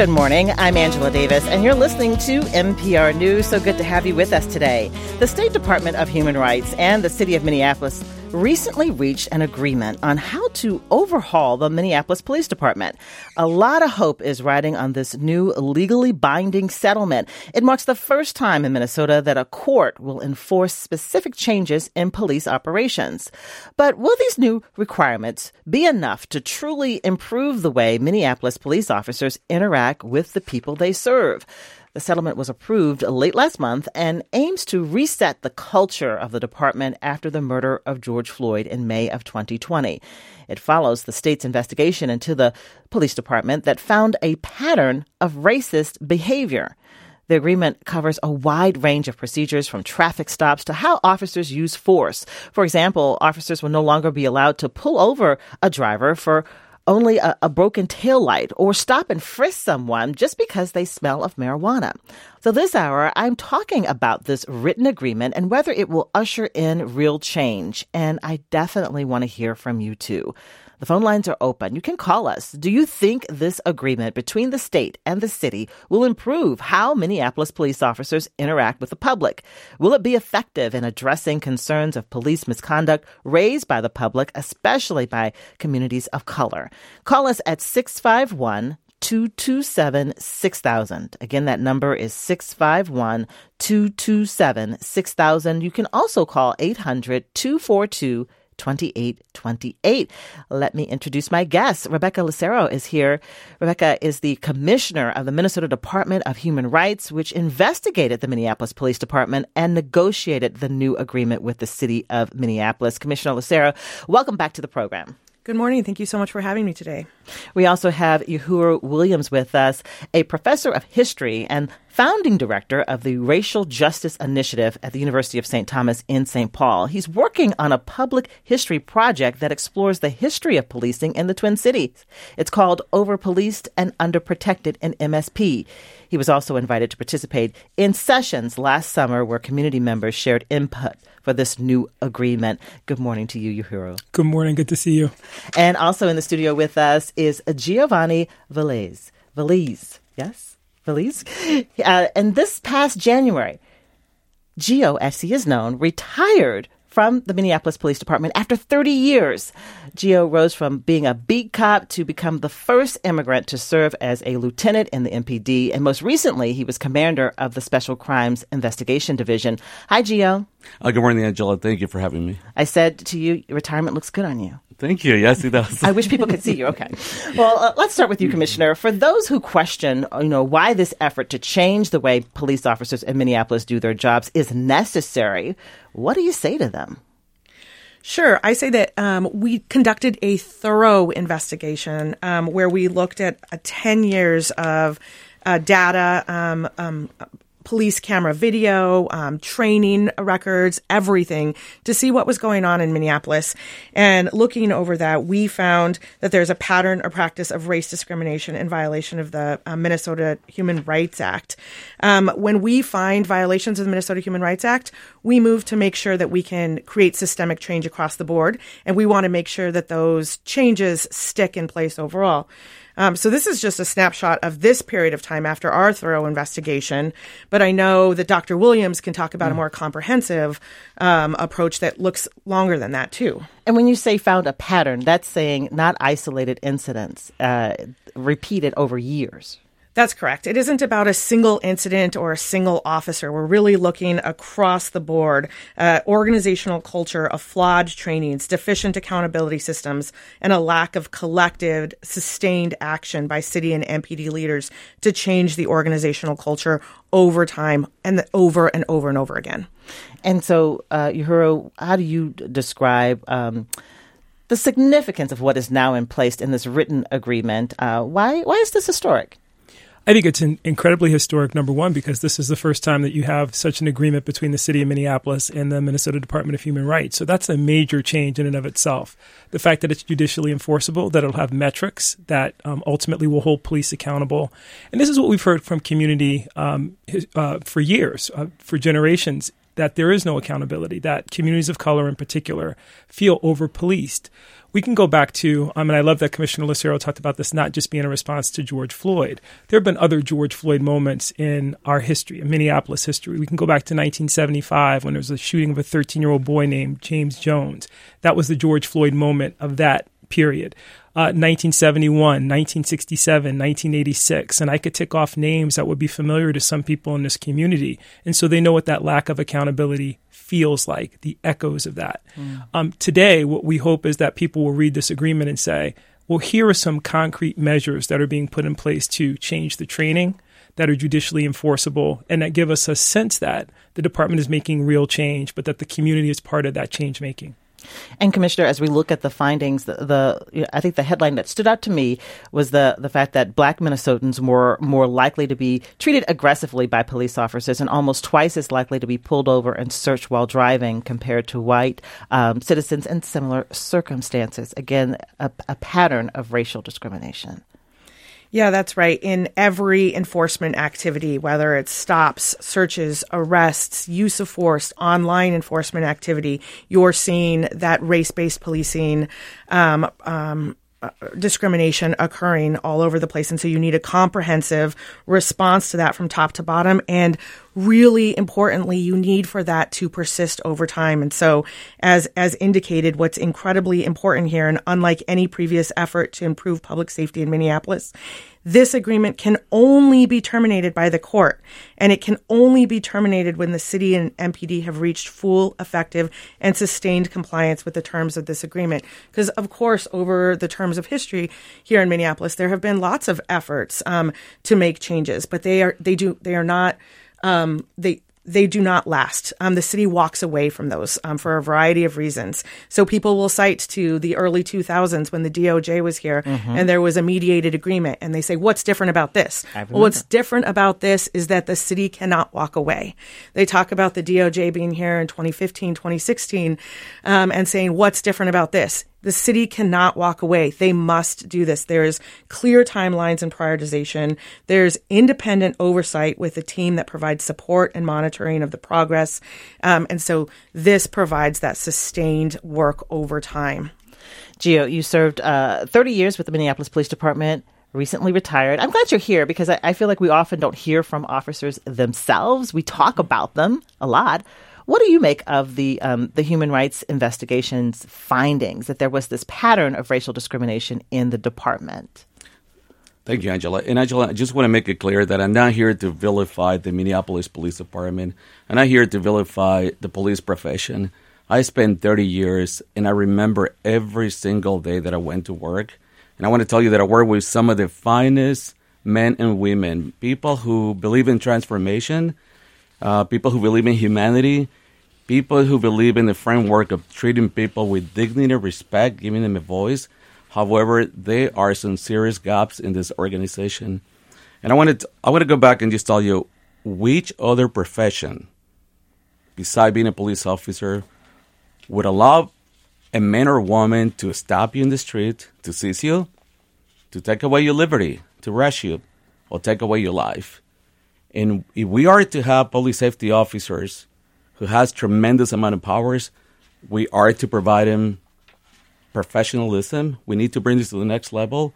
Good morning. I'm Angela Davis, and you're listening to MPR News. So good to have you with us today. The State Department of Human Rights and the City of Minneapolis recently reached an agreement on how to overhaul the Minneapolis Police Department. A lot of hope is riding on this new legally binding settlement. It marks the first time in Minnesota that a court will enforce specific changes in police operations. But will these new requirements be enough to truly improve the way Minneapolis police officers interact with the people they serve? The settlement was approved late last month and aims to reset the culture of the department after the murder of George Floyd in May of 2020. It follows the state's investigation into the police department that found a pattern of racist behavior. The agreement covers a wide range of procedures from traffic stops to how officers use force. For example, officers will no longer be allowed to pull over a driver for only a, a broken tail light or stop and frisk someone just because they smell of marijuana. So this hour, I'm talking about this written agreement and whether it will usher in real change. And I definitely want to hear from you too. The phone lines are open. You can call us. Do you think this agreement between the state and the city will improve how Minneapolis police officers interact with the public? Will it be effective in addressing concerns of police misconduct raised by the public, especially by communities of color? Call us at 651 227 6000. Again, that number is 651 227 6000. You can also call 800 242 2828. Let me introduce my guest. Rebecca Lucero is here. Rebecca is the commissioner of the Minnesota Department of Human Rights, which investigated the Minneapolis Police Department and negotiated the new agreement with the city of Minneapolis. Commissioner Lucero, welcome back to the program. Good morning. Thank you so much for having me today. We also have Yohuru Williams with us, a professor of history and founding director of the Racial Justice Initiative at the University of St. Thomas in St. Paul. He's working on a public history project that explores the history of policing in the Twin Cities. It's called Over Policed and Underprotected in MSP. He was also invited to participate in sessions last summer where community members shared input for this new agreement. Good morning to you, Yohuru. Good morning. Good to see you. And also in the studio with us is Giovanni Veliz. Veliz, yes? Veliz? Uh, and this past January, Gio, as he is known, retired from the Minneapolis Police Department after 30 years. Gio rose from being a beat cop to become the first immigrant to serve as a lieutenant in the MPD. And most recently, he was commander of the Special Crimes Investigation Division. Hi, Gio. Uh, good morning, Angela. Thank you for having me. I said to you, retirement looks good on you. Thank you. Yes, it does. I wish people could see you. Okay. Well, uh, let's start with you, Commissioner. For those who question, you know, why this effort to change the way police officers in Minneapolis do their jobs is necessary, what do you say to them? Sure. I say that um, we conducted a thorough investigation um, where we looked at uh, 10 years of uh, data, um, um police camera video, um, training records, everything to see what was going on in Minneapolis. And looking over that, we found that there's a pattern or practice of race discrimination in violation of the uh, Minnesota Human Rights Act. Um, when we find violations of the Minnesota Human Rights Act, we move to make sure that we can create systemic change across the board. And we want to make sure that those changes stick in place overall. Um, so this is just a snapshot of this period of time after our thorough investigation. But I know that Dr. Williams can talk about mm. a more comprehensive um, approach that looks longer than that too. And when you say found a pattern, that's saying not isolated incidents, uh, repeated over years. That's correct. It isn't about a single incident or a single officer. We're really looking across the board. Uh, organizational culture of flawed trainings, deficient accountability systems, and a lack of collective, sustained action by city and MPD leaders to change the organizational culture over time and over and over and over again. And so, uh, Yohuru, how do you describe? Um, the significance of what is now in place in this written agreement. Uh, why why is this historic? I think it's an incredibly historic, number one, because this is the first time that you have such an agreement between the city of Minneapolis and the Minnesota Department of Human Rights. So that's a major change in and of itself. The fact that it's judicially enforceable, that it'll have metrics that um, ultimately will hold police accountable. And this is what we've heard from community um, uh, for years, uh, for generations, that there is no accountability, that communities of color in particular feel over policed. We can go back to, I mean, I love that Commissioner Lucero talked about this not just being a response to George Floyd. There have been other George Floyd moments in our history, in Minneapolis history. We can go back to 1975 when there was a shooting of a 13 year old boy named James Jones. That was the George Floyd moment of that period. Uh, 1971, 1967, 1986. And I could tick off names that would be familiar to some people in this community. And so they know what that lack of accountability feels like, the echoes of that. Mm. Um, today, what we hope is that people will read this agreement and say, well, here are some concrete measures that are being put in place to change the training that are judicially enforceable and that give us a sense that the department is making real change, but that the community is part of that change making. And Commissioner, as we look at the findings, the, the, I think the headline that stood out to me was the the fact that Black Minnesotans were more likely to be treated aggressively by police officers and almost twice as likely to be pulled over and searched while driving compared to white um, citizens in similar circumstances. Again, a, a pattern of racial discrimination. Yeah, that's right. In every enforcement activity, whether it's stops, searches, arrests, use of force, online enforcement activity, you're seeing that race based policing um, um, discrimination occurring all over the place. And so you need a comprehensive response to that from top to bottom. And really importantly, you need for that to persist over time. And so as, as indicated, what's incredibly important here, and unlike any previous effort to improve public safety in Minneapolis, this agreement can only be terminated by the court, and it can only be terminated when the city and MPD have reached full, effective, and sustained compliance with the terms of this agreement. Because, of course, over the terms of history here in Minneapolis, there have been lots of efforts um, to make changes, but they are they do they are not um, they they do not last. Um, the city walks away from those um, for a variety of reasons. So people will cite to the early 2000s when the DOJ was here mm-hmm. and there was a mediated agreement, and they say, "What's different about this?" Well, what's different about this is that the city cannot walk away. They talk about the DOJ being here in 2015, 2016, um, and saying, "What's different about this?" The city cannot walk away. They must do this. There's clear timelines and prioritization. There's independent oversight with a team that provides support and monitoring of the progress. Um, and so this provides that sustained work over time. Gio, you served uh, 30 years with the Minneapolis Police Department recently retired. I'm glad you're here because I, I, feel like we often don't hear from officers themselves. We talk about them a lot. What do you make of the um, the human rights investigation's findings that there was this pattern of racial discrimination in the department? Thank you, Angela. And Angela, I just want to make it clear that I'm not here to vilify the Minneapolis Police Department. I'm not here to vilify the police profession. I spent 30 years, and I remember every single day that I went to work. And I want to tell you that I work with some of the finest men and women, people who believe in transformation, uh, people who believe in humanity, people who believe in the framework of treating people with dignity, respect, giving them a voice. However, there are some serious gaps in this organization. And I wanted to, I want to go back and just tell you which other profession, beside being a police officer, would allow a man or woman to stop you in the street, to seize you, to take away your liberty, to rush you, or take away your life. And if we are to have public safety officers who has tremendous amount of powers. We are to provide him professionalism. We need to bring this to the next level.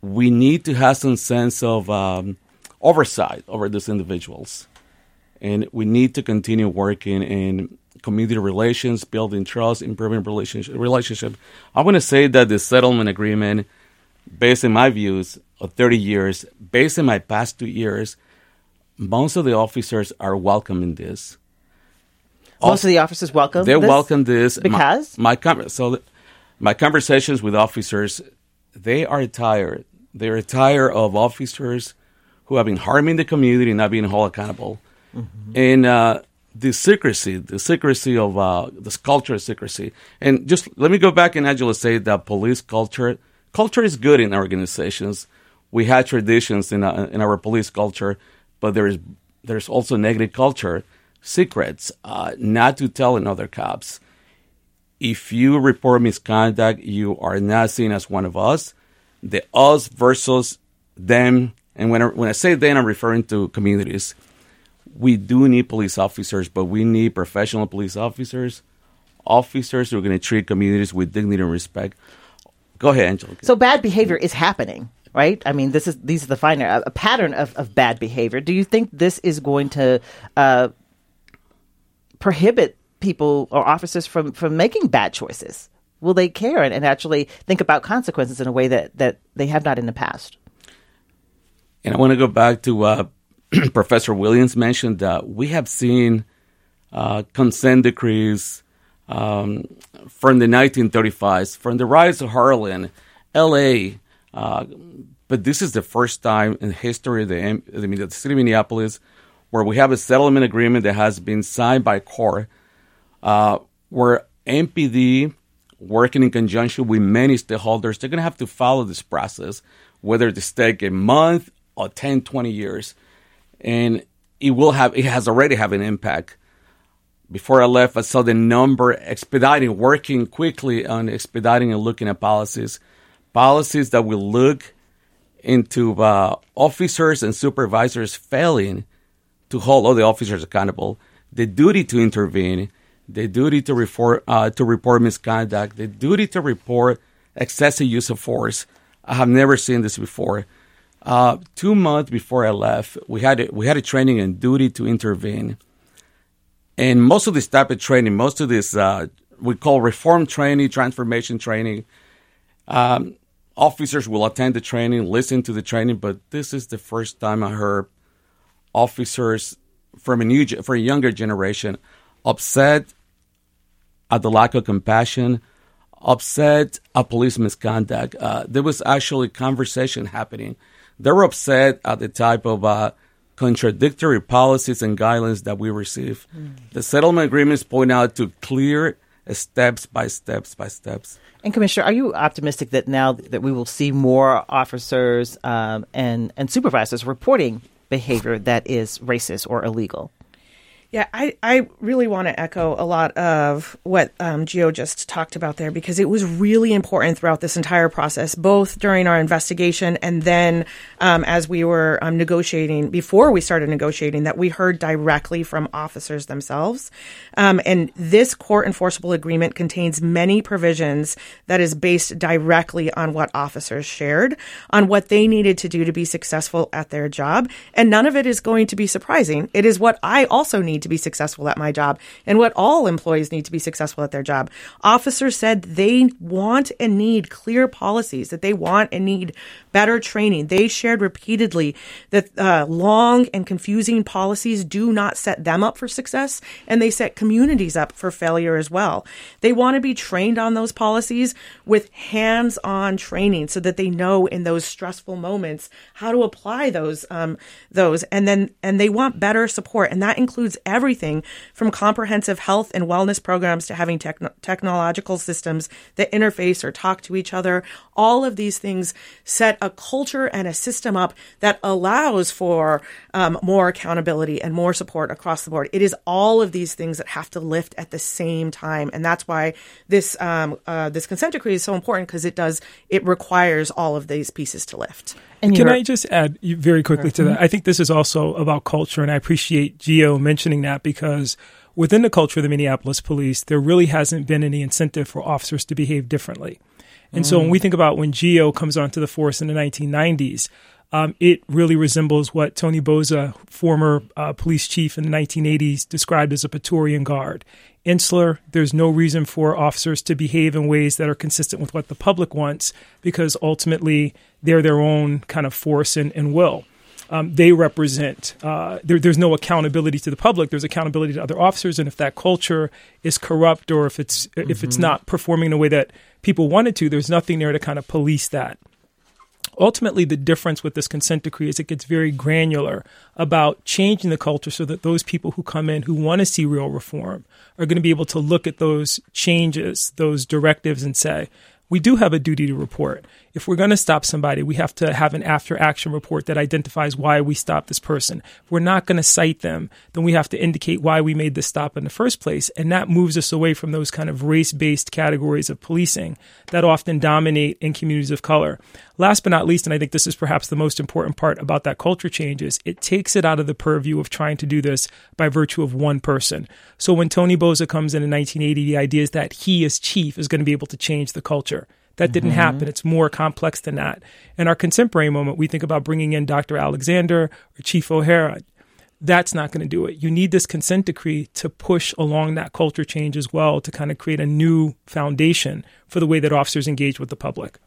We need to have some sense of um, oversight over these individuals. And we need to continue working in community relations, building trust, improving relationship. relationship. I want to say that the settlement agreement, based on my views of 30 years, based on my past two years, most of the officers are welcoming this. Most of the officers welcome. They this welcome this because my, my so my conversations with officers, they are tired. They're tired of officers who have been harming the community, and not being held accountable, mm-hmm. and uh, the secrecy, the secrecy of uh, this culture of secrecy. And just let me go back and Angela say that police culture culture is good in organizations. We had traditions in uh, in our police culture, but there is there's also negative culture secrets uh, not to tell another cops. If you report misconduct, you are not seen as one of us. The us versus them, and when I, when I say them, I'm referring to communities. we do need police officers, but we need professional police officers, officers who are going to treat communities with dignity and respect. Go ahead, Angela. So bad behavior is happening, right? I mean, this is these are the finer a pattern of, of bad behavior. Do you think this is going to uh, prohibit people or officers from from making bad choices? Will they care and, and actually think about consequences in a way that that they have not in the past? And I want to go back to uh, Professor Williams mentioned that we have seen uh, consent decrees um, from the 1935s, from the rise of Harlem, L.A. Uh, but this is the first time in history of the, the city of Minneapolis where we have a settlement agreement that has been signed by CORE, uh, where MPD, working in conjunction with many stakeholders, they're going to have to follow this process, whether this take a month or 10, 20 years. And it will have, it has already have an impact. Before I left, I saw the number expediting, working quickly on expediting and looking at policies, policies that will look into uh, officers and supervisors failing to hold all the officers accountable, the duty to intervene, the duty to report uh, to report misconduct, the duty to report excessive use of force. I have never seen this before. Uh, two months before I left, we had a, we had a training in duty to intervene, and most of this type of training, most of this uh, we call reform training, transformation training. Um, officers will attend the training, listen to the training, but this is the first time I heard officers from a new for a younger generation upset at the lack of compassion, upset at police misconduct. Uh, there was actually conversation happening. They were upset at the type of uh, contradictory policies and guidelines that we receive. Mm. The settlement agreements point out to clear steps by steps by steps. And Commissioner, are you optimistic that now that we will see more officers um, and and supervisors reporting behavior that is racist or illegal. Yeah, I, I really want to echo a lot of what um, Gio just talked about there because it was really important throughout this entire process, both during our investigation and then um, as we were um, negotiating, before we started negotiating, that we heard directly from officers themselves. Um, and this court enforceable agreement contains many provisions that is based directly on what officers shared, on what they needed to do to be successful at their job. And none of it is going to be surprising. It is what I also need to be successful at my job and what all employees need to be successful at their job. Officers said they want and need clear policies, that they want and need better training. They shared repeatedly that uh, long and confusing policies do not set them up for success and they set communities up for failure as well. They want to be trained on those policies with hands on training so that they know in those stressful moments how to apply those, um, those. And then, and they want better support. And that includes everything from comprehensive health and wellness programs to having techn- technological systems that interface or talk to each other. All of these things set a culture and a system up that allows for um, more accountability and more support across the board. It is all of these things that have to lift at the same time, and that's why this um, uh, this consent decree is so important because it does it requires all of these pieces to lift. And Can I just add very quickly to that? I think this is also about culture, and I appreciate Gio mentioning that because within the culture of the Minneapolis police, there really hasn't been any incentive for officers to behave differently. And mm. so when we think about when Gio comes onto the force in the 1990s, um, it really resembles what Tony Bouza, former uh, police chief in the 1980s, described as a Praetorian Guard. Insular, there's no reason for officers to behave in ways that are consistent with what the public wants because ultimately they're their own kind of force and, and will. Um, they represent. Uh, there, there's no accountability to the public. There's accountability to other officers, and if that culture is corrupt or if it's mm-hmm. if it's mm-hmm. not performing in a way that people wanted to, there's nothing there to kind of police that ultimately the difference with this consent decree is it gets very granular about changing the culture so that those people who come in who want to see real reform are going to be able to look at those changes, those directives and say, we do have a duty to report. if we're going to stop somebody, we have to have an after action report that identifies why we stopped this person. If we're not going to cite them, then we have to indicate why we made the stop in the first place. And that moves us away from those kind of race based categories of policing that often dominate in communities of color. Last but not least, and I think this is perhaps the most important part about that culture change, is it takes it out of the purview of trying to do this by virtue of one person. So when Tony Bouza comes in in 1980, the idea is that he, as chief, is going to be able to change the culture. That didn't mm-hmm. happen. It's more complex than that. In our contemporary moment, we think about bringing in Dr. Alexander or Chief O'Hara. That's not going to do it. You need this consent decree to push along that culture change as well to kind of create a new foundation for the way that officers engage with the public.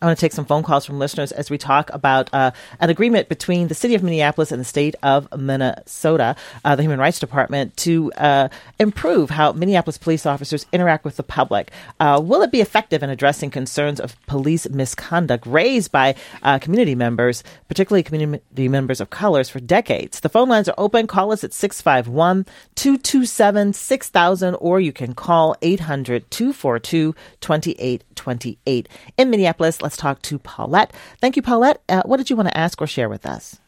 I want to take some phone calls from listeners as we talk about uh, an agreement between the city of Minneapolis and the state of Minnesota, uh, the Human Rights Department, to uh, improve how Minneapolis police officers interact with the public. Uh, will it be effective in addressing concerns of police misconduct raised by uh, community members, particularly community members of colors, for decades? The phone lines are open. Call us at 651 227 6000, or you can call 800 242 2828. In Minneapolis, Minneapolis. Let's talk to Paulette. Thank you, Paulette. Uh, what did you want to ask or share with us?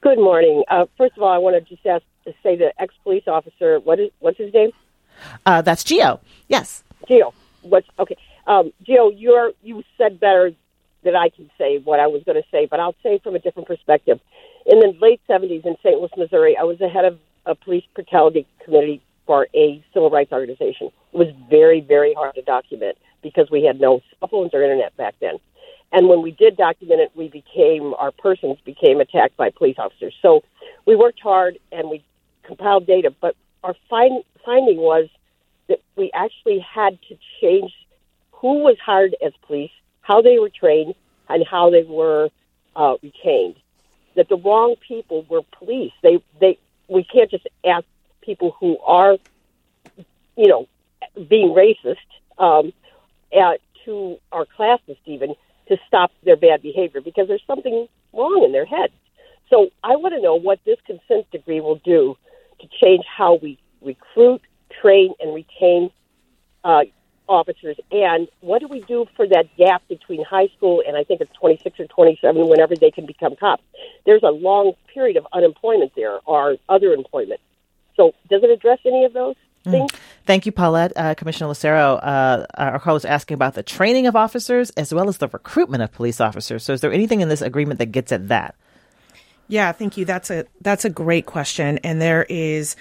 Good morning. Uh, first of all, I want to just ask to say the ex police officer. What is what's his name? Uh, that's Gio. Yes, Gio. What's okay? Um, Gio, you're you said better than I can say what I was going to say, but I'll say from a different perspective. In the late '70s in St. Louis, Missouri, I was the head of a police brutality committee for a civil rights organization. It was very, very hard to document because we had no cell phones or internet back then. And when we did document it, we became, our persons became attacked by police officers. So we worked hard and we compiled data, but our find, finding was that we actually had to change who was hired as police, how they were trained, and how they were uh, retained. That the wrong people were police. They, they, we can't just ask people who are, you know, being racist um, uh, to our classes, even to stop their bad behavior because there's something wrong in their heads. So I want to know what this consent decree will do to change how we recruit, train, and retain uh, officers, and what do we do for that gap between high school and I think it's 26 or 27 whenever they can become cops? There's a long period of unemployment there or other employment. So does it address any of those? Mm. Thank you, Paulette. Uh, Commissioner Lucero, uh, our caller was asking about the training of officers as well as the recruitment of police officers. So, is there anything in this agreement that gets at that? Yeah, thank you. That's a that's a great question, and there is.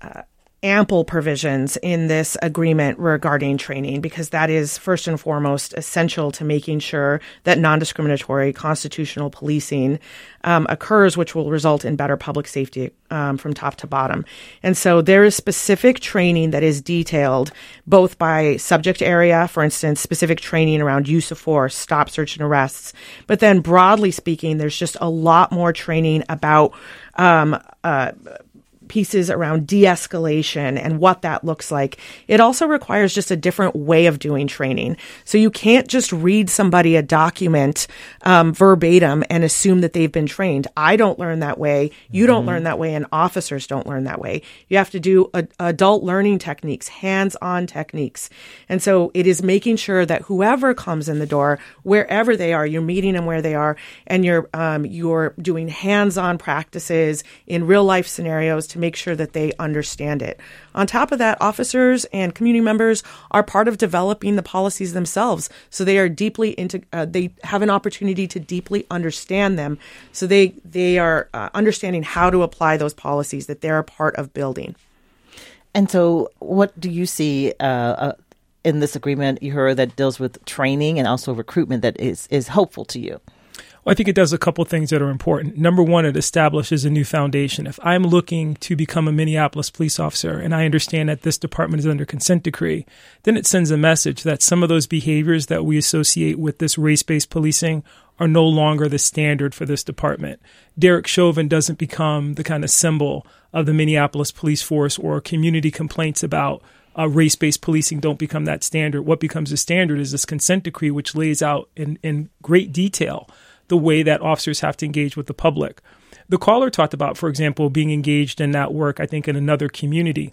Uh, ample provisions in this agreement regarding training because that is first and foremost essential to making sure that non-discriminatory constitutional policing um, occurs, which will result in better public safety um, from top to bottom. And so there is specific training that is detailed both by subject area, for instance, specific training around use of force, stop, search, and arrests. But then broadly speaking, there's just a lot more training about um, uh, pieces around de escalation and what that looks like. It also requires just a different way of doing training. So you can't just read somebody a document um, verbatim and assume that they've been trained. I don't learn that way. You don't mm-hmm. learn that way, and officers don't learn that way. You have to do a, adult learning techniques, hands on techniques. And so it is making sure that whoever comes in the door, wherever they are, you're meeting them where they are, and you're um, you're doing hands on practices in real life scenarios to make sure that they understand it. On top of that, officers and community members are part of developing the policies themselves. So they are deeply into, uh, they have an opportunity to deeply understand them. So they, they are uh, understanding how to apply those policies that they're a part of building. And so, what do you see uh, uh in this agreement, you heard that deals with training and also recruitment that is, is hopeful to you? Well, I think it does a couple things that are important. Number one, it establishes a new foundation. If I'm looking to become a Minneapolis police officer and I understand that this department is under consent decree, then it sends a message that some of those behaviors that we associate with this race based policing are no longer the standard for this department. Derek Chauvin doesn't become the kind of symbol of the Minneapolis police force or community complaints about uh, race based policing don't become that standard. What becomes the standard is this consent decree, which lays out in, in great detail the way that officers have to engage with the public. The caller talked about, for example, being engaged in that work, I think, in another community.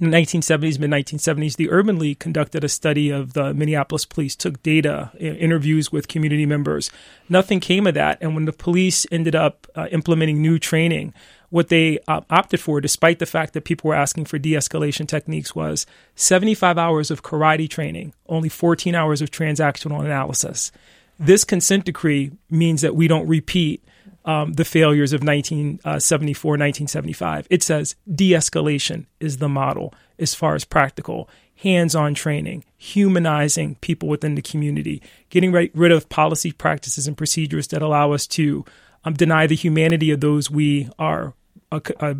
in the 1970s, mid 1970s, the Urban League conducted a study of the Minneapolis police, took data, interviews with community members. Nothing came of that. And when the police ended up uh, implementing new training, what they uh, opted for, despite the fact that people were asking for de escalation techniques, was 75 hours of karate training, only 14 hours of transactional analysis. This consent decree means that we don't repeat um, the failures of 1974, 1975. It says de escalation is the model as far as practical, hands on training, humanizing people within the community, getting rid of policy practices and procedures that allow us to um, deny the humanity of those we are uh, uh,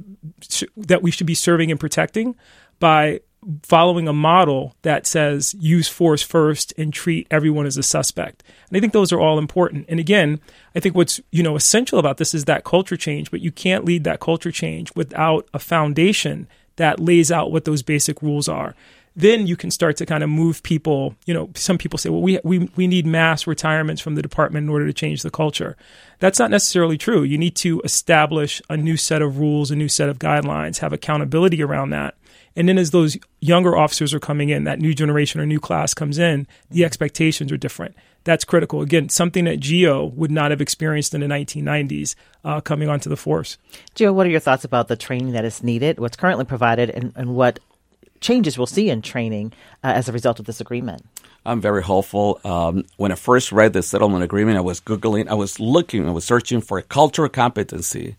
that we should be serving and protecting by following a model that says use force first and treat everyone as a suspect. And I think those are all important. And again, I think what's, you know, essential about this is that culture change, but you can't lead that culture change without a foundation that lays out what those basic rules are. Then you can start to kind of move people. You know, some people say, well, we, we, we need mass retirements from the department in order to change the culture. That's not necessarily true. You need to establish a new set of rules, a new set of guidelines, have accountability around that. And then as those younger officers are coming in, that new generation or new class comes in, the expectations are different. That's critical. Again, something that Gio would not have experienced in the 1990s uh, coming onto the force. Gio, what are your thoughts about the training that is needed, what's currently provided, and, and what changes we'll see in training uh, as a result of this agreement? I'm very hopeful. Um, when I first read the settlement agreement, I was Googling, I was looking, I was searching for cultural competency.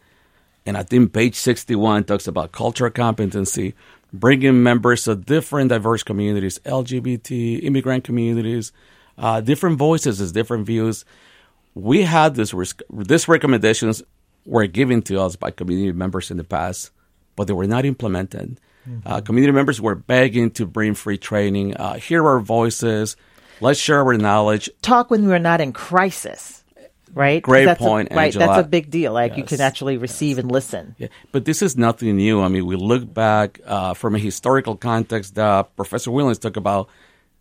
And I think page 61 talks about cultural competency bringing members of different diverse communities, LGBT, immigrant communities, uh, different voices, is different views. We had this this recommendations were given to us by community members in the past, but they were not implemented. Mm-hmm. Uh, community members were begging to bring free training, uh, hear our voices, let's share our knowledge. Talk when we're not in crisis right? Great that's point, a, right? Angela. That's a big deal. Like yes. you can actually receive yes. and listen. Yeah. But this is nothing new. I mean, we look back uh, from a historical context. Uh, Professor Williams talked about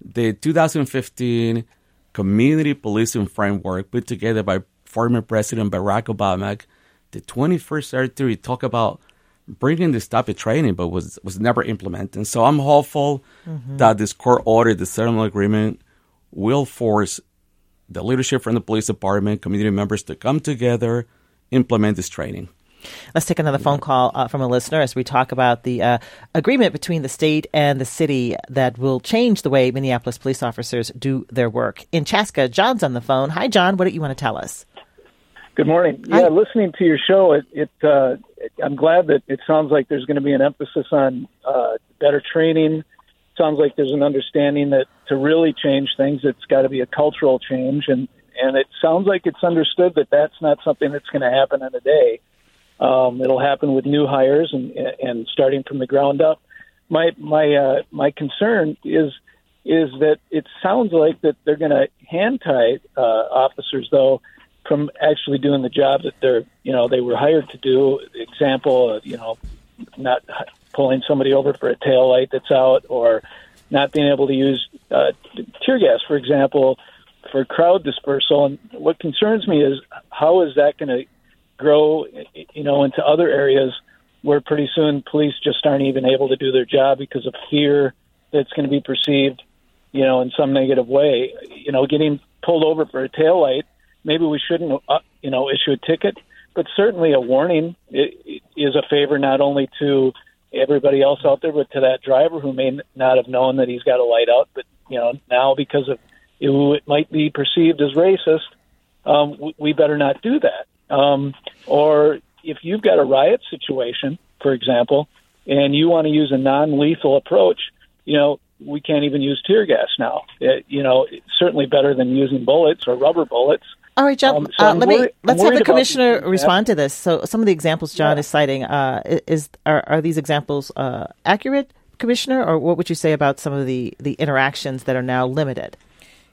the 2015 community policing framework put together by former President Barack Obama. The 21st century talk about bringing this type of training, but was was never implemented. So I'm hopeful mm-hmm. that this court order, the settlement agreement, will force the leadership from the police department, community members to come together, implement this training. Let's take another phone call uh, from a listener as we talk about the uh, agreement between the state and the city that will change the way Minneapolis police officers do their work. In Chaska, John's on the phone. Hi, John. What do you want to tell us? Good morning. Hi. Yeah, listening to your show, it, it uh, I'm glad that it sounds like there's going to be an emphasis on uh, better training, sounds like there's an understanding that to really change things, it's got to be a cultural change, and and it sounds like it's understood that that's not something that's going to happen in a day. Um, it'll happen with new hires and and starting from the ground up. My my uh, my concern is is that it sounds like that they're going to hand tie uh, officers though from actually doing the job that they're you know they were hired to do. Example, you know, not pulling somebody over for a tail light that's out or not being able to use uh, tear gas, for example, for crowd dispersal. And what concerns me is how is that going to grow, you know, into other areas where pretty soon police just aren't even able to do their job because of fear that's going to be perceived, you know, in some negative way. You know, getting pulled over for a tail light, maybe we shouldn't, uh, you know, issue a ticket, but certainly a warning is a favor not only to everybody else out there, but to that driver who may not have known that he's got a light out, but you know now because of who it might be perceived as racist, um, we, better not do that. Um, or if you've got a riot situation, for example, and you want to use a non-lethal approach, you know we can't even use tear gas now. It, you know, it's certainly better than using bullets or rubber bullets. All right, John. Um, so uh, let me let's have the commissioner respond to this. So, some of the examples John yeah. is citing uh, is are, are these examples uh, accurate, Commissioner, or what would you say about some of the the interactions that are now limited?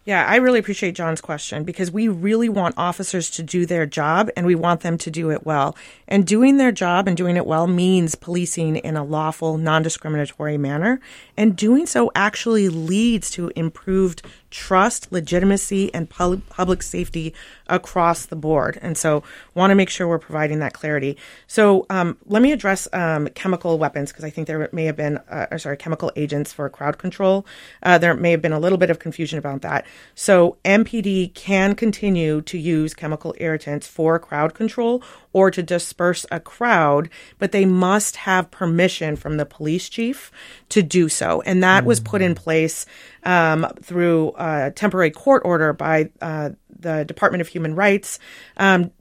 Yeah, I really appreciate John's question because we really want officers to do their job and we want them to do it well. And doing their job and doing it well means policing in a lawful, non discriminatory manner. And doing so actually leads to improved trust, legitimacy, and public safety across the board. And so, want to make sure we're providing that clarity. So, um, let me address um, chemical weapons because I think there may have been, uh, or sorry, chemical agents for crowd control. Uh, there may have been a little bit of confusion about that. So, MPD can continue to use chemical irritants for crowd control or to disperse a crowd, but they must have permission from the police chief to do so. And that mm-hmm. was put in place um, through a temporary court order by uh, the Department of Human Rights um,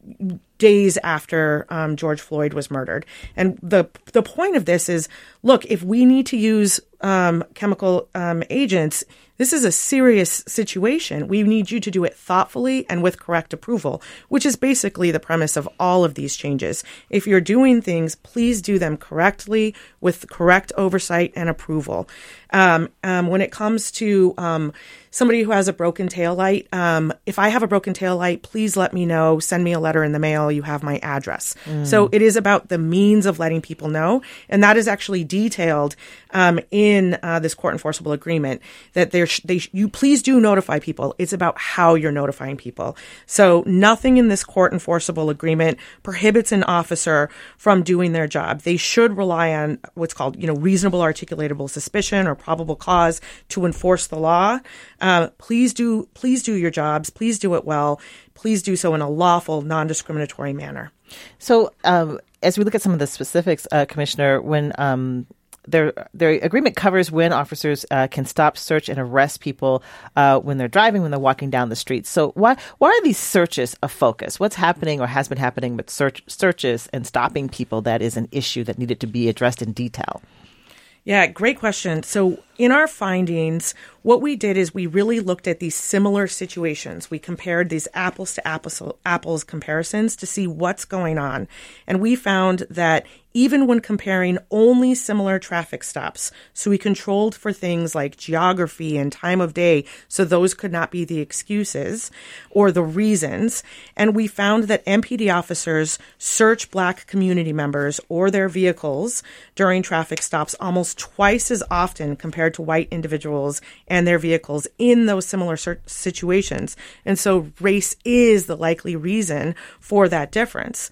days after um, George Floyd was murdered. And the the point of this is, look, if we need to use um, chemical um, agents, this is a serious situation. We need you to do it thoughtfully and with correct approval, which is basically the premise of all of these changes. If you're doing things, please do them correctly with correct oversight and approval. Um, um, when it comes to um, somebody who has a broken tail light, um, if I have a broken tail light, please let me know. Send me a letter in the mail. You have my address. Mm. So it is about the means of letting people know, and that is actually detailed um, in uh, this court enforceable agreement that there sh- they you please do notify people. It's about how you're notifying people. So nothing in this court enforceable agreement prohibits an officer from doing their job. They should rely on what's called you know reasonable articulatable suspicion or probable cause to enforce the law. Uh, please do please do your jobs. Please do it well. Please do so in a lawful, non-discriminatory manner. So, um, as we look at some of the specifics, uh, Commissioner, when um, their their agreement covers when officers uh, can stop, search, and arrest people uh, when they're driving, when they're walking down the street. So why why are these searches a focus? What's happening or has been happening with search searches and stopping people that is an issue that needed to be addressed in detail? Yeah, great question. So in our findings, what we did is we really looked at these similar situations. We compared these apples to apples, apples comparisons to see what's going on. And we found that even when comparing only similar traffic stops, so we controlled for things like geography and time of day, so those could not be the excuses or the reasons. And we found that MPD officers search black community members or their vehicles during traffic stops almost twice as often compared to white individuals and their vehicles in those similar situations. And so race is the likely reason for that difference.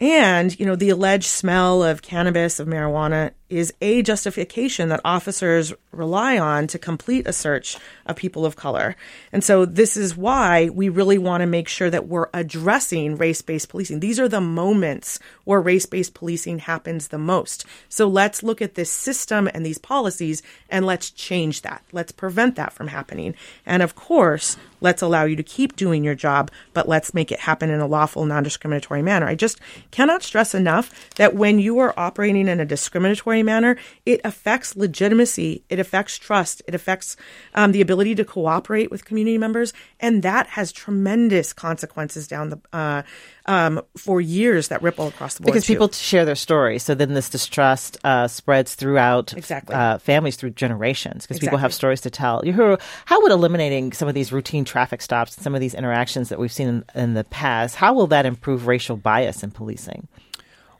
And, you know, the alleged smell of cannabis, of marijuana, is a justification that officers rely on to complete a search of people of color. And so this is why we really want to make sure that we're addressing race based policing. These are the moments where race based policing happens the most. So let's look at this system and these policies and let's change that. Let's prevent that from happening. And of course, let's allow you to keep doing your job, but let's make it happen in a lawful, non discriminatory manner. I just cannot stress enough that when you are operating in a discriminatory manner, it affects legitimacy, it affects trust, it affects um, the ability to cooperate with community members, and that has tremendous consequences down the uh, um, for years that ripple across the board. Because too. people share their stories, so then this distrust uh, spreads throughout exactly. uh, families through generations because exactly. people have stories to tell. You how would eliminating some of these routine traffic stops, and some of these interactions that we've seen in, in the past, how will that improve racial bias in policing?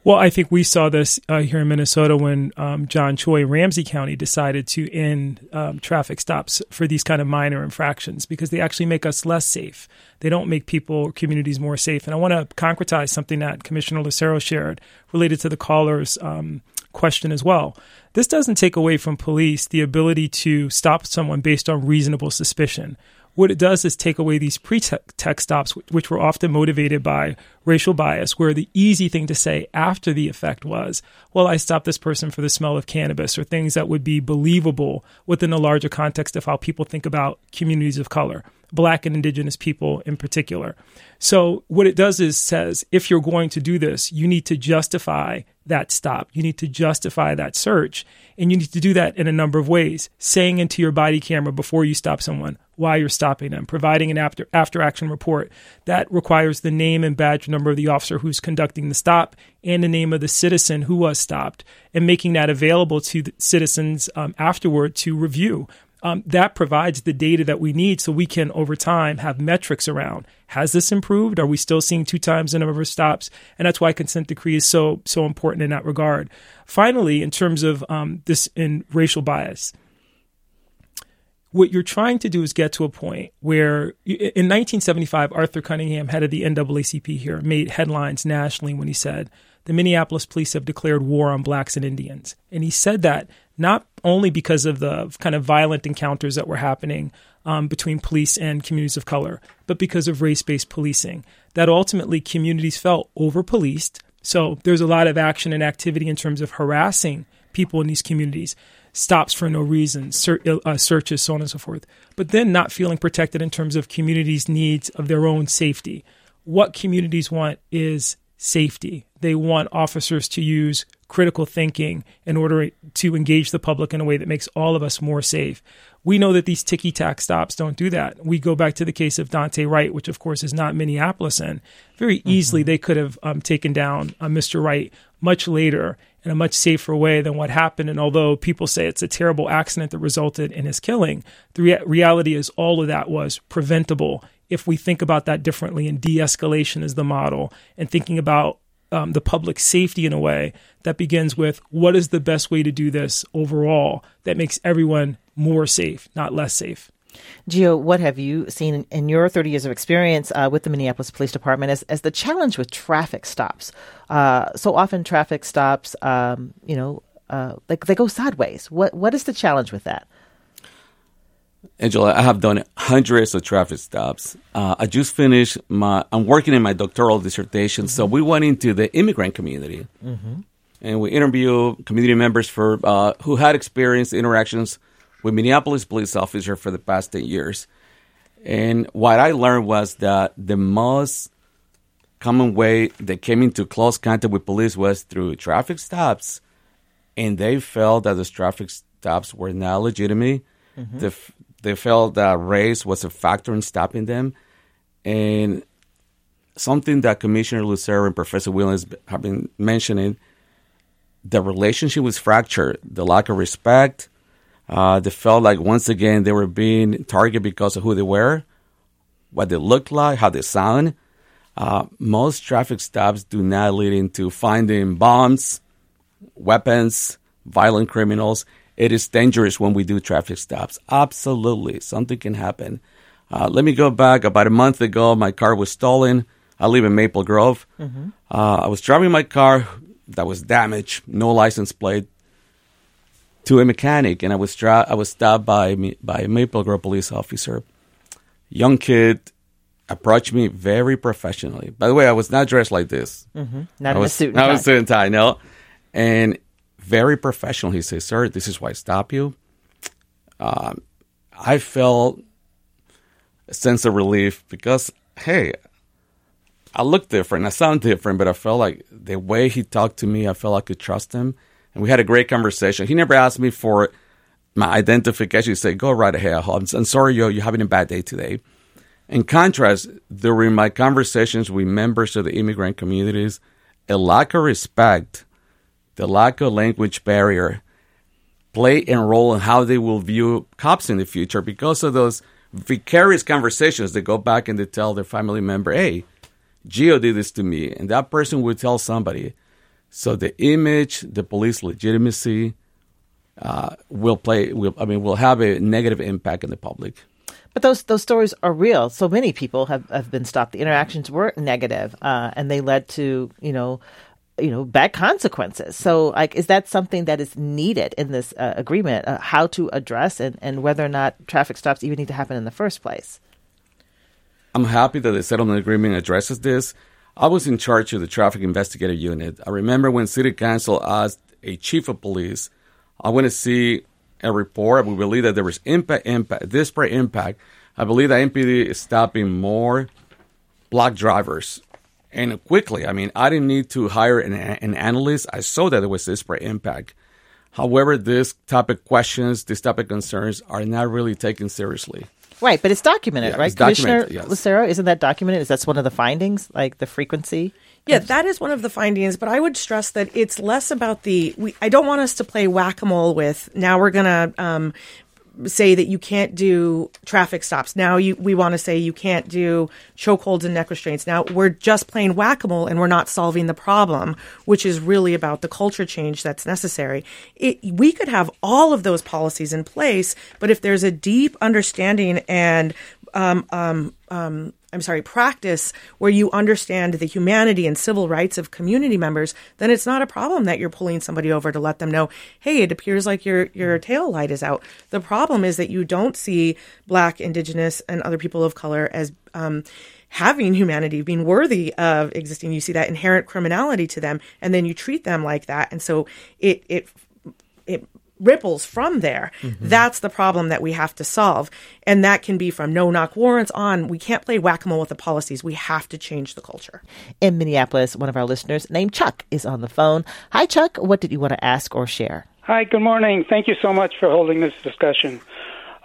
Well, I think we saw this uh, here in Minnesota when um, John Choi, Ramsey County, decided to end um, traffic stops for these kind of minor infractions because they actually make us less safe. They don't make people or communities more safe. And I want to concretize something that Commissioner Lucero shared related to the caller's um, question as well. This doesn't take away from police the ability to stop someone based on reasonable suspicion what it does is take away these pretext stops, which were often motivated by racial bias, where the easy thing to say after the effect was, well, I stopped this person for the smell of cannabis, or things that would be believable within the larger context of how people think about communities of color, black and indigenous people in particular. So, what it does is says, if you're going to do this, you need to justify that stop. You need to justify that search. And you need to do that in a number of ways. Saying into your body camera before you stop someone why you're stopping them, providing an after, after action report. That requires the name and badge number of the officer who's conducting the stop and the name of the citizen who was stopped, and making that available to the citizens um, afterward to review. Um, that provides the data that we need so we can over time have metrics around has this improved? Are we still seeing two times the number of stops? And that's why consent decree is so so important in that regard. Finally in terms of um, this in racial bias what you're trying to do is get to a point where in 1975, Arthur Cunningham, head of the NAACP here, made headlines nationally when he said, the Minneapolis police have declared war on blacks and Indians. And he said that not only because of the kind of violent encounters that were happening um, between police and communities of color, but because of race based policing. That ultimately communities felt over policed. So there's a lot of action and activity in terms of harassing people in these communities stops for no reason, ser- uh, searches, so on and so forth. But then not feeling protected in terms of communities' needs of their own safety. What communities want is safety. They want officers to use critical thinking in order to engage the public in a way that makes all of us more safe. We know that these ticky tack stops don't do that. We go back to the case of Daunte Wright, which of course is not Minneapolis, and very easily mm-hmm. they could have um, taken down uh, Mr. Wright much later in a much safer way than what happened. And although people say it's a terrible accident that resulted in his killing, the rea- reality is all of that was preventable if we think about that differently and de escalation is the model and thinking about um, the public safety in a way that begins with what is the best way to do this overall that makes everyone more safe, not less safe. Gio, what have you seen in your 30 years of experience uh, with the Minneapolis Police Department as, as the challenge with traffic stops? Uh, so often, traffic stops, um, you know, uh, like they go sideways. What what is the challenge with that? Angela, I have done hundreds of traffic stops. Uh, I just finished my. I'm working in my doctoral dissertation, mm-hmm. so we went into the immigrant community, mm-hmm. and we interviewed community members for uh, who had experienced interactions with Minneapolis police officer for the past 10 years. And what I learned was that the most common way they came into close contact with police was through traffic stops. And they felt that those traffic stops were not legitimate. Mm-hmm. They, they felt that race was a factor in stopping them. And something that Commissioner Lucero and Professor Williams have been mentioning the relationship was fractured, the lack of respect, uh, they felt like once again they were being targeted because of who they were, what they looked like, how they sound. Uh, most traffic stops do not lead into finding bombs, weapons, violent criminals. It is dangerous when we do traffic stops. Absolutely, something can happen. Uh, let me go back. About a month ago, my car was stolen. I live in Maple Grove. Mm-hmm. Uh, I was driving my car that was damaged, no license plate to a mechanic, and I was dra- I was stopped by me, by a Maple Grove police officer. Young kid approached me very professionally. By the way, I was not dressed like this. Mm-hmm. Not I in was, a suit. And not tie. a suit and tie. No, and very professional. He says, "Sir, this is why I stop you." Um, I felt a sense of relief because, hey, I look different, I sound different, but I felt like the way he talked to me, I felt I could trust him and we had a great conversation. He never asked me for my identification. He said, "Go right ahead. I'm, I'm sorry, yo, you're having a bad day today." In contrast, during my conversations with members of the immigrant communities, a lack of respect, the lack of language barrier, play a role in how they will view cops in the future because of those vicarious conversations. They go back and they tell their family member, "Hey, Gio did this to me," and that person would tell somebody. So the image, the police legitimacy, uh, will play. Will, I mean, will have a negative impact on the public. But those those stories are real. So many people have, have been stopped. The interactions were negative, uh, and they led to you know you know bad consequences. So like, is that something that is needed in this uh, agreement? Uh, how to address and and whether or not traffic stops even need to happen in the first place? I'm happy that the settlement agreement addresses this. I was in charge of the traffic investigative unit. I remember when City Council asked a chief of police, I want to see a report. We believe that there was impact, impact, disparate impact. I believe that MPD is stopping more black drivers. And quickly, I mean, I didn't need to hire an, an analyst. I saw that there was disparate impact. However, this topic questions, this topic concerns are not really taken seriously. Right, but it's documented, Yeah, right? it's documented, yes. Lucero, isn't that documented? Is that one of the findings, like the frequency? Yeah, that is one of the findings, but I would stress that it's less about the. We, I don't want us to play whack a mole with now we're going to um, say that you can't do traffic stops. Now you, we want to say you can't do chokeholds and neck restraints. Now we're just playing whack-a-mole and we're not solving the problem, which is really about the culture change that's necessary. It, we could have all of those policies in place, but if there's a deep understanding and um, um, um, I'm sorry, practice where you understand the humanity and civil rights of community members, then it's not a problem that you're pulling somebody over to let them know, hey, it appears like your your tail light is out. The problem is that you don't see black, indigenous, and other people of color as um, having humanity, being worthy of existing. You see that inherent criminality to them, and then you treat them like that, and so it it it ripples from there. Mm-hmm. That's the problem that we have to solve. And that can be from no knock warrants on. We can't play whack a mole with the policies. We have to change the culture. In Minneapolis, one of our listeners named Chuck is on the phone. Hi, Chuck. What did you want to ask or share? Hi, good morning. Thank you so much for holding this discussion.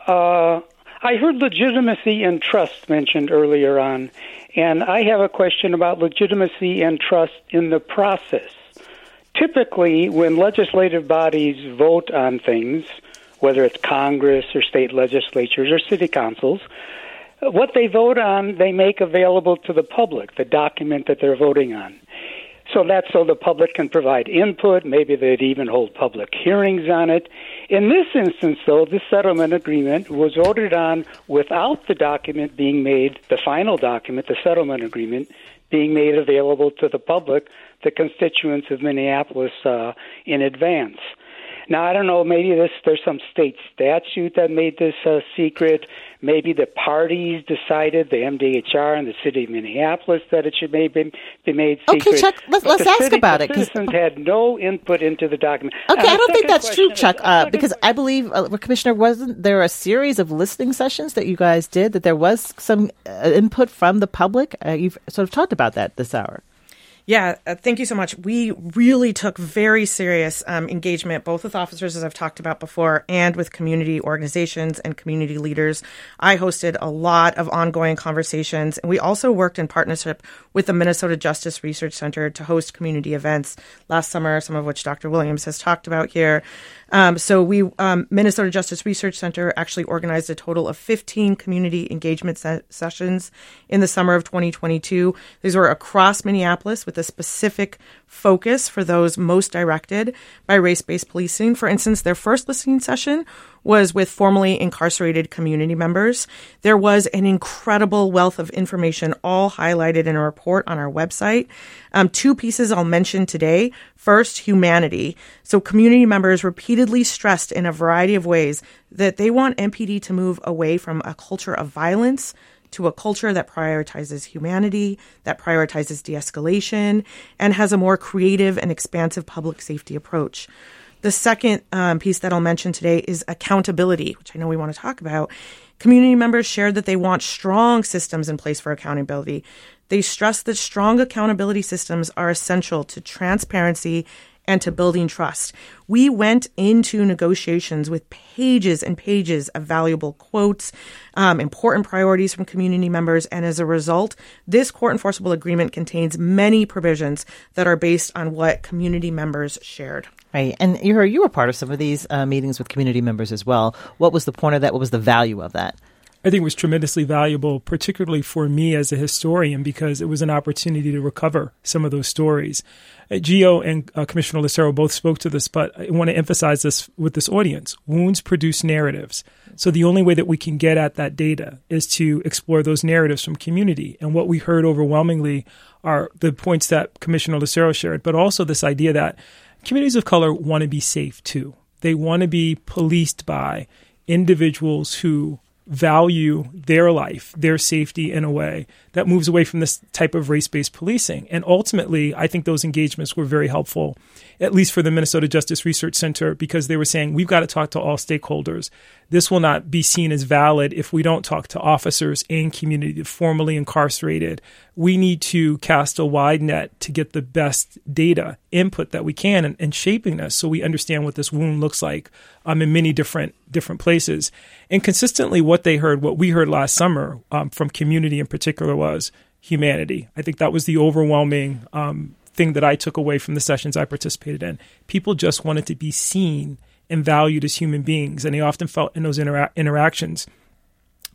Uh, I heard legitimacy and trust mentioned earlier on, and I have a question about legitimacy and trust in the process typically, when legislative bodies vote on things, whether it's Congress or state legislatures or city councils, what they vote on, they make available to the public, the document that they're voting on. So that's so the public can provide input. Maybe they'd even hold public hearings on it. In this instance, though, this settlement agreement was voted on without the document being made, the final document, the settlement agreement, being made available to the public the constituents of Minneapolis uh, in advance. Now I don't know. Maybe this there's some state statute that made this uh, secret. Maybe the parties decided, the MDHR and the city of Minneapolis, that it should maybe be made secret. Okay, Chuck. Let's, let's ask city, about it. The citizens had no input into the document. Okay, I don't think that's true, Chuck. Uh, because. I believe, uh, Commissioner, wasn't there a series of listening sessions that you guys did that there was some uh, input from the public? Uh, you've sort of talked about that this hour. Yeah, uh, thank you so much. We really took very serious um, engagement, both with officers, as I've talked about before, and with community organizations and community leaders. I hosted a lot of ongoing conversations, and we also worked in partnership with the Minnesota Justice Research Center to host community events last summer, some of which Dr. Williams has talked about here. Um, so we um, Minnesota Justice Research Center actually organized a total of 15 community engagement se- sessions in the summer of 2022. These were across Minneapolis with a specific focus for those most directed by race-based policing. For instance, their first listening session was with formerly incarcerated community members. There was an incredible wealth of information, all highlighted in a report on our website. Um, two pieces I'll mention today. First, humanity. So, community members repeatedly stressed in a variety of ways that they want MPD to move away from a culture of violence to a culture that prioritizes humanity, that prioritizes de escalation, and has a more creative and expansive public safety approach. The second um, piece that I'll mention today is accountability, which I know we want to talk about. Community members shared that they want strong systems in place for accountability. They stress that strong accountability systems are essential to transparency and to building trust. We went into negotiations with pages and pages of valuable quotes, um, important priorities from community members, and as a result, this court enforceable agreement contains many provisions that are based on what community members shared. Right, and you were you were part of some of these uh, meetings with community members as well. What was the point of that? What was the value of that? I think it was tremendously valuable, particularly for me as a historian, because it was an opportunity to recover some of those stories. Uh, Gio and uh, Commissioner Lucero both spoke to this, but I want to emphasize this with this audience. Wounds produce narratives. So the only way that we can get at that data is to explore those narratives from community. And what we heard overwhelmingly are the points that Commissioner Lucero shared, but also this idea that communities of color want to be safe too. They want to be policed by individuals who value their life, their safety in a way that moves away from this type of race based policing. And ultimately, I think those engagements were very helpful, at least for the Minnesota Justice Research Center, because they were saying we've got to talk to all stakeholders. This will not be seen as valid if we don't talk to officers and community formerly incarcerated. We need to cast a wide net to get the best data input that we can and, and shaping this so we understand what this wound looks like um, in many different different places. And consistently, what they heard, what we heard last summer um, from community in particular, was humanity. I think that was the overwhelming um, thing that I took away from the sessions I participated in. People just wanted to be seen and valued as human beings. And they often felt in those intera- interactions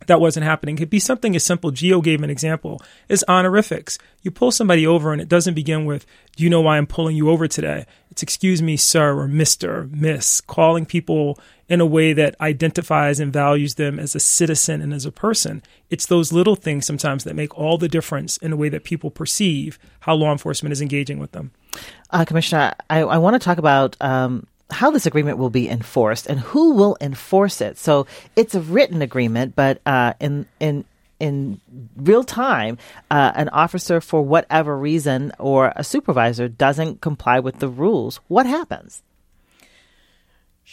that wasn't happening. It could be something as simple. Gio gave an example is honorifics. You pull somebody over and it doesn't begin with, do you know why I'm pulling you over today? It's excuse me, sir, or Mr., Miss, calling people in a way that identifies and values them as a citizen and as a person. It's those little things sometimes that make all the difference in the way that people perceive how law enforcement is engaging with them. Uh, Commissioner, I, I want to talk about um, how this agreement will be enforced and who will enforce it. So it's a written agreement, but uh, in in in real time, uh, an officer for whatever reason or a supervisor doesn't comply with the rules. What happens?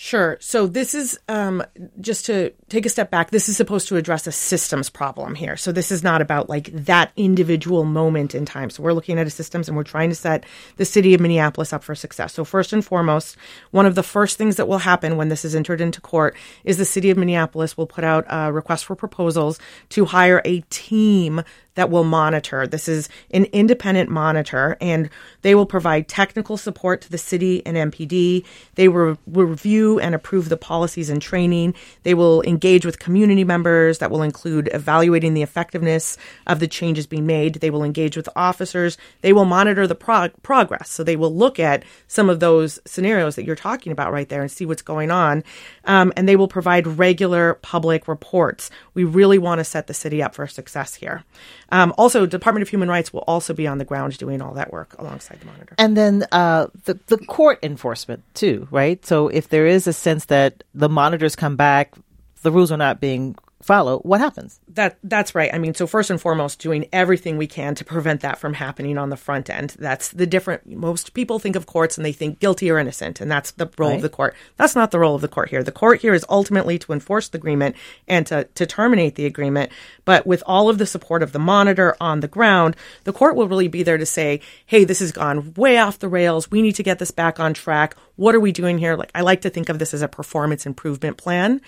Sure. So this is um, just to take a step back. This is supposed to address a systems problem here. So this is not about like that individual moment in time. So we're looking at a systems and we're trying to set the city of Minneapolis up for success. So first and foremost, one of the first things that will happen when this is entered into court is the city of Minneapolis will put out a request for proposals to hire a team that will monitor. This is an independent monitor, and they will provide technical support to the city and MPD. They will review and approve the policies and training. They will engage with community members that will include evaluating the effectiveness of the changes being made. They will engage with officers. They will monitor the prog- progress. So they will look at some of those scenarios that you're talking about right there and see what's going on. Um, and they will provide regular public reports. We really want to set the city up for success here. Um, also, Department of Human Rights will also be on the ground doing all that work alongside the monitor. And then uh, the the court enforcement too, right? So if there is a sense that the monitors come back, the rules are not being follow, what happens? That that's right. I mean, so first and foremost, doing everything we can to prevent that from happening on the front end. That's the different. Most people think of courts and they think guilty or innocent, and that's the role right. of the court. That's not the role of the court here. The court here is ultimately to enforce the agreement and to to terminate the agreement. But with all of the support of the monitor on the ground, the court will really be there to say, "Hey, this has gone way off the rails. We need to get this back on track. What are we doing here?" Like I like to think of this as a performance improvement plan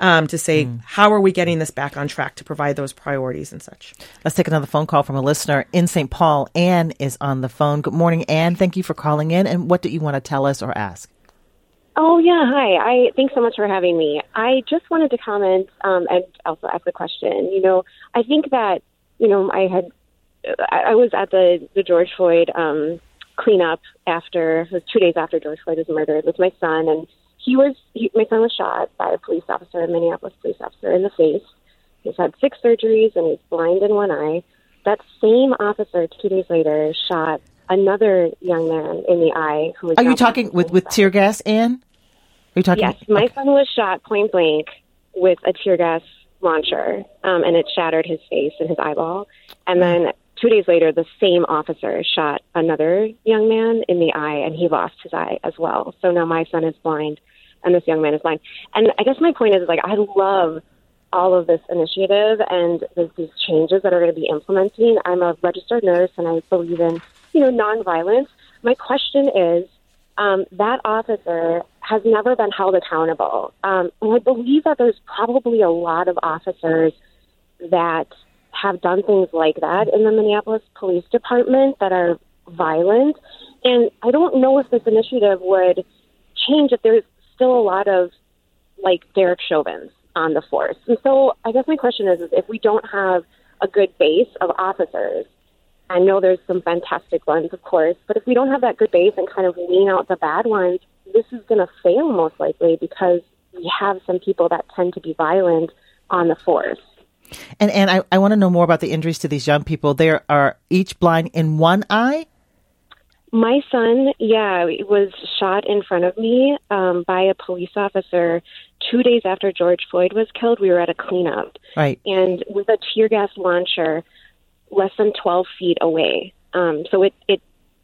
um, to say, mm. "How are we getting this back on track to provide those priorities and such. Let's take another phone call from a listener in St. Paul. Anne is on the phone. Good morning, Anne. Thank you for calling in. And what do you want to tell us or ask? Oh yeah, hi. I thanks so much for having me. I just wanted to comment um, and also ask a question. You know, I think that you know I had I was at the the George Floyd um, cleanup after it was two days after George Floyd was murdered with my son, and he was he, my son was shot by a police officer, a Minneapolis police officer, in the face. He's had six surgeries and he's blind in one eye. That same officer, two days later, shot another young man in the eye. Who was Are you talking with, with tear gas, Anne? Are you talking? Yes, my okay. son was shot point blank with a tear gas launcher, um, and it shattered his face and his eyeball. And then two days later, the same officer shot another young man in the eye, and he lost his eye as well. So now my son is blind, and this young man is blind. And I guess my point is, like, I love all of this initiative and these changes that are going to be implementing. I'm a registered nurse and I believe in, you know, nonviolence. My question is, um, that officer has never been held accountable. Um, and I believe that there's probably a lot of officers that have done things like that in the Minneapolis Police Department that are violent. And I don't know if this initiative would change if there's still a lot of like Derek Chauvins on the force. And so I guess my question is, is if we don't have a good base of officers, I know there's some fantastic ones, of course, but if we don't have that good base and kind of wean out the bad ones, this is going to fail most likely because we have some people that tend to be violent on the force. And and I, I want to know more about the injuries to these young people. They are each blind in one eye. My son, yeah, was shot in front of me um, by a police officer two days after George Floyd was killed. We were at a cleanup, right, and with a tear gas launcher, less than twelve feet away. Um, so it it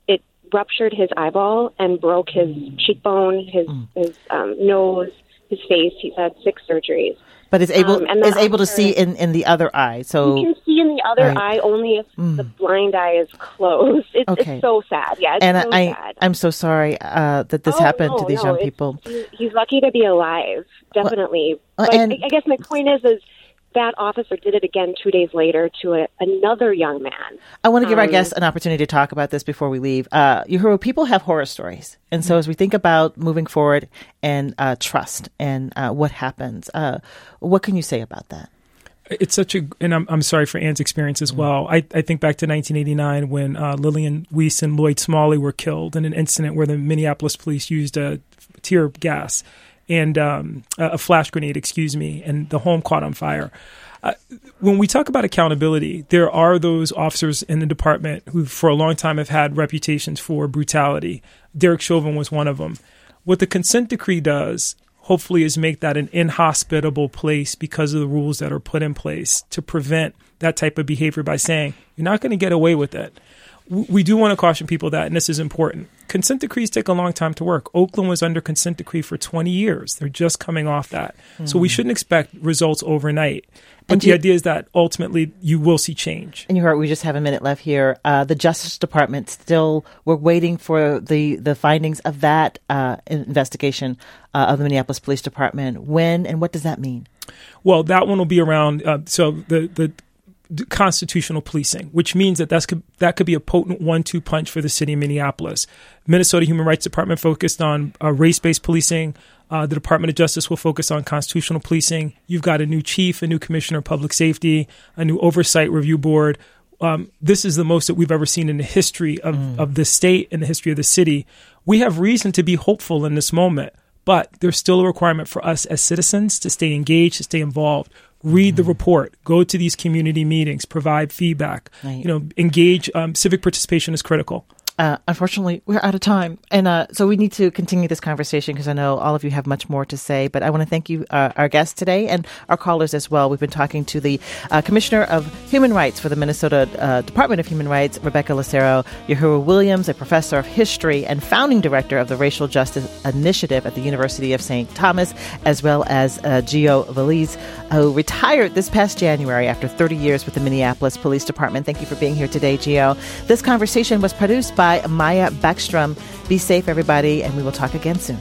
it ruptured his eyeball and broke his cheekbone, his mm. his um, nose, his face. He's had six surgeries but is able um, is able to see in, in the other eye. So you can see in the other right. eye only if mm. the blind eye is closed. It's, okay. it's so sad. Yeah, and so I sad. I'm so sorry uh, that this oh, happened no, to these no, young people. he's lucky to be alive, definitely. Well, but and, I, I guess my point is is that officer did it again two days later to a, another young man. I want to give our Um, guests an opportunity to talk about this before we leave. Uh, you heard people have horror stories, and so as we think about moving forward and uh, trust and uh, what happens, uh, what can you say about that? it's such a and I'm, I'm sorry for Anne's experience as well. I, I think back to 1989 when uh, Lillian Weiss and Lloyd Smalley were killed in an incident where the Minneapolis police used a tear gas and um, a flash grenade, excuse me, and the home caught on fire. Uh, when we talk about accountability, there are those officers in the department who, for a long time, have had reputations for brutality. Derek Chauvin was one of them. What the consent decree does hopefully is make that an inhospitable place because of the rules that are put in place to prevent that type of behavior by saying you're not going to get away with it. We do want to caution people that, and this is important. Consent decrees take a long time to work. Oakland was under consent decree for 20 years. They're just coming off that. So we shouldn't expect results overnight. But And the you- idea is that ultimately you will see change. And you heard we just have a minute left here. Uh, the Justice Department still we're waiting for the the findings of that uh, investigation uh, of the Minneapolis Police Department. When and what does that mean? Well, that one will be around. Uh, so the the constitutional policing, which means that that's could, that could be a potent one-two punch for the city of Minneapolis. Minnesota Human Rights Department focused on uh, race-based policing. Uh, the Department of Justice will focus on constitutional policing. You've got a new chief, a new commissioner of public safety, a new oversight review board. Um, this is the most that we've ever seen in the history of, of the state and the history of the city. We have reason to be hopeful in this moment, but there's still a requirement for us as citizens to stay engaged, to stay involved. Read the report, go to these community meetings, provide feedback. Right. You know, engage. Um, civic participation is critical. Uh, unfortunately, we're out of time, and uh, so we need to continue this conversation because I know all of you have much more to say. But I want to thank you, uh, our guests today, and our callers as well. We've been talking to the uh, Commissioner of Human Rights for the Minnesota uh, Department of Human Rights, Rebecca Lucero, Yohuru Williams, a professor of history and founding director of the Racial Justice Initiative at the University of St. Thomas, as well as uh, Gio Veliz, who retired this past January after 30 years with the Minneapolis Police Department. Thank you for being here today, Gio. This conversation was produced by Maya Backstrom. Be safe, everybody, and we will talk again soon.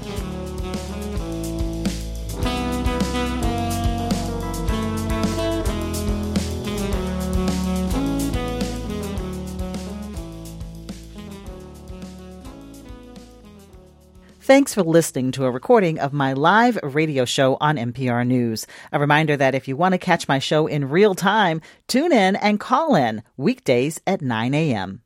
Thanks for listening to a recording of my live radio show on MPR News. A reminder that if you want to catch my show in real time, tune in and call in weekdays at 9 a.m.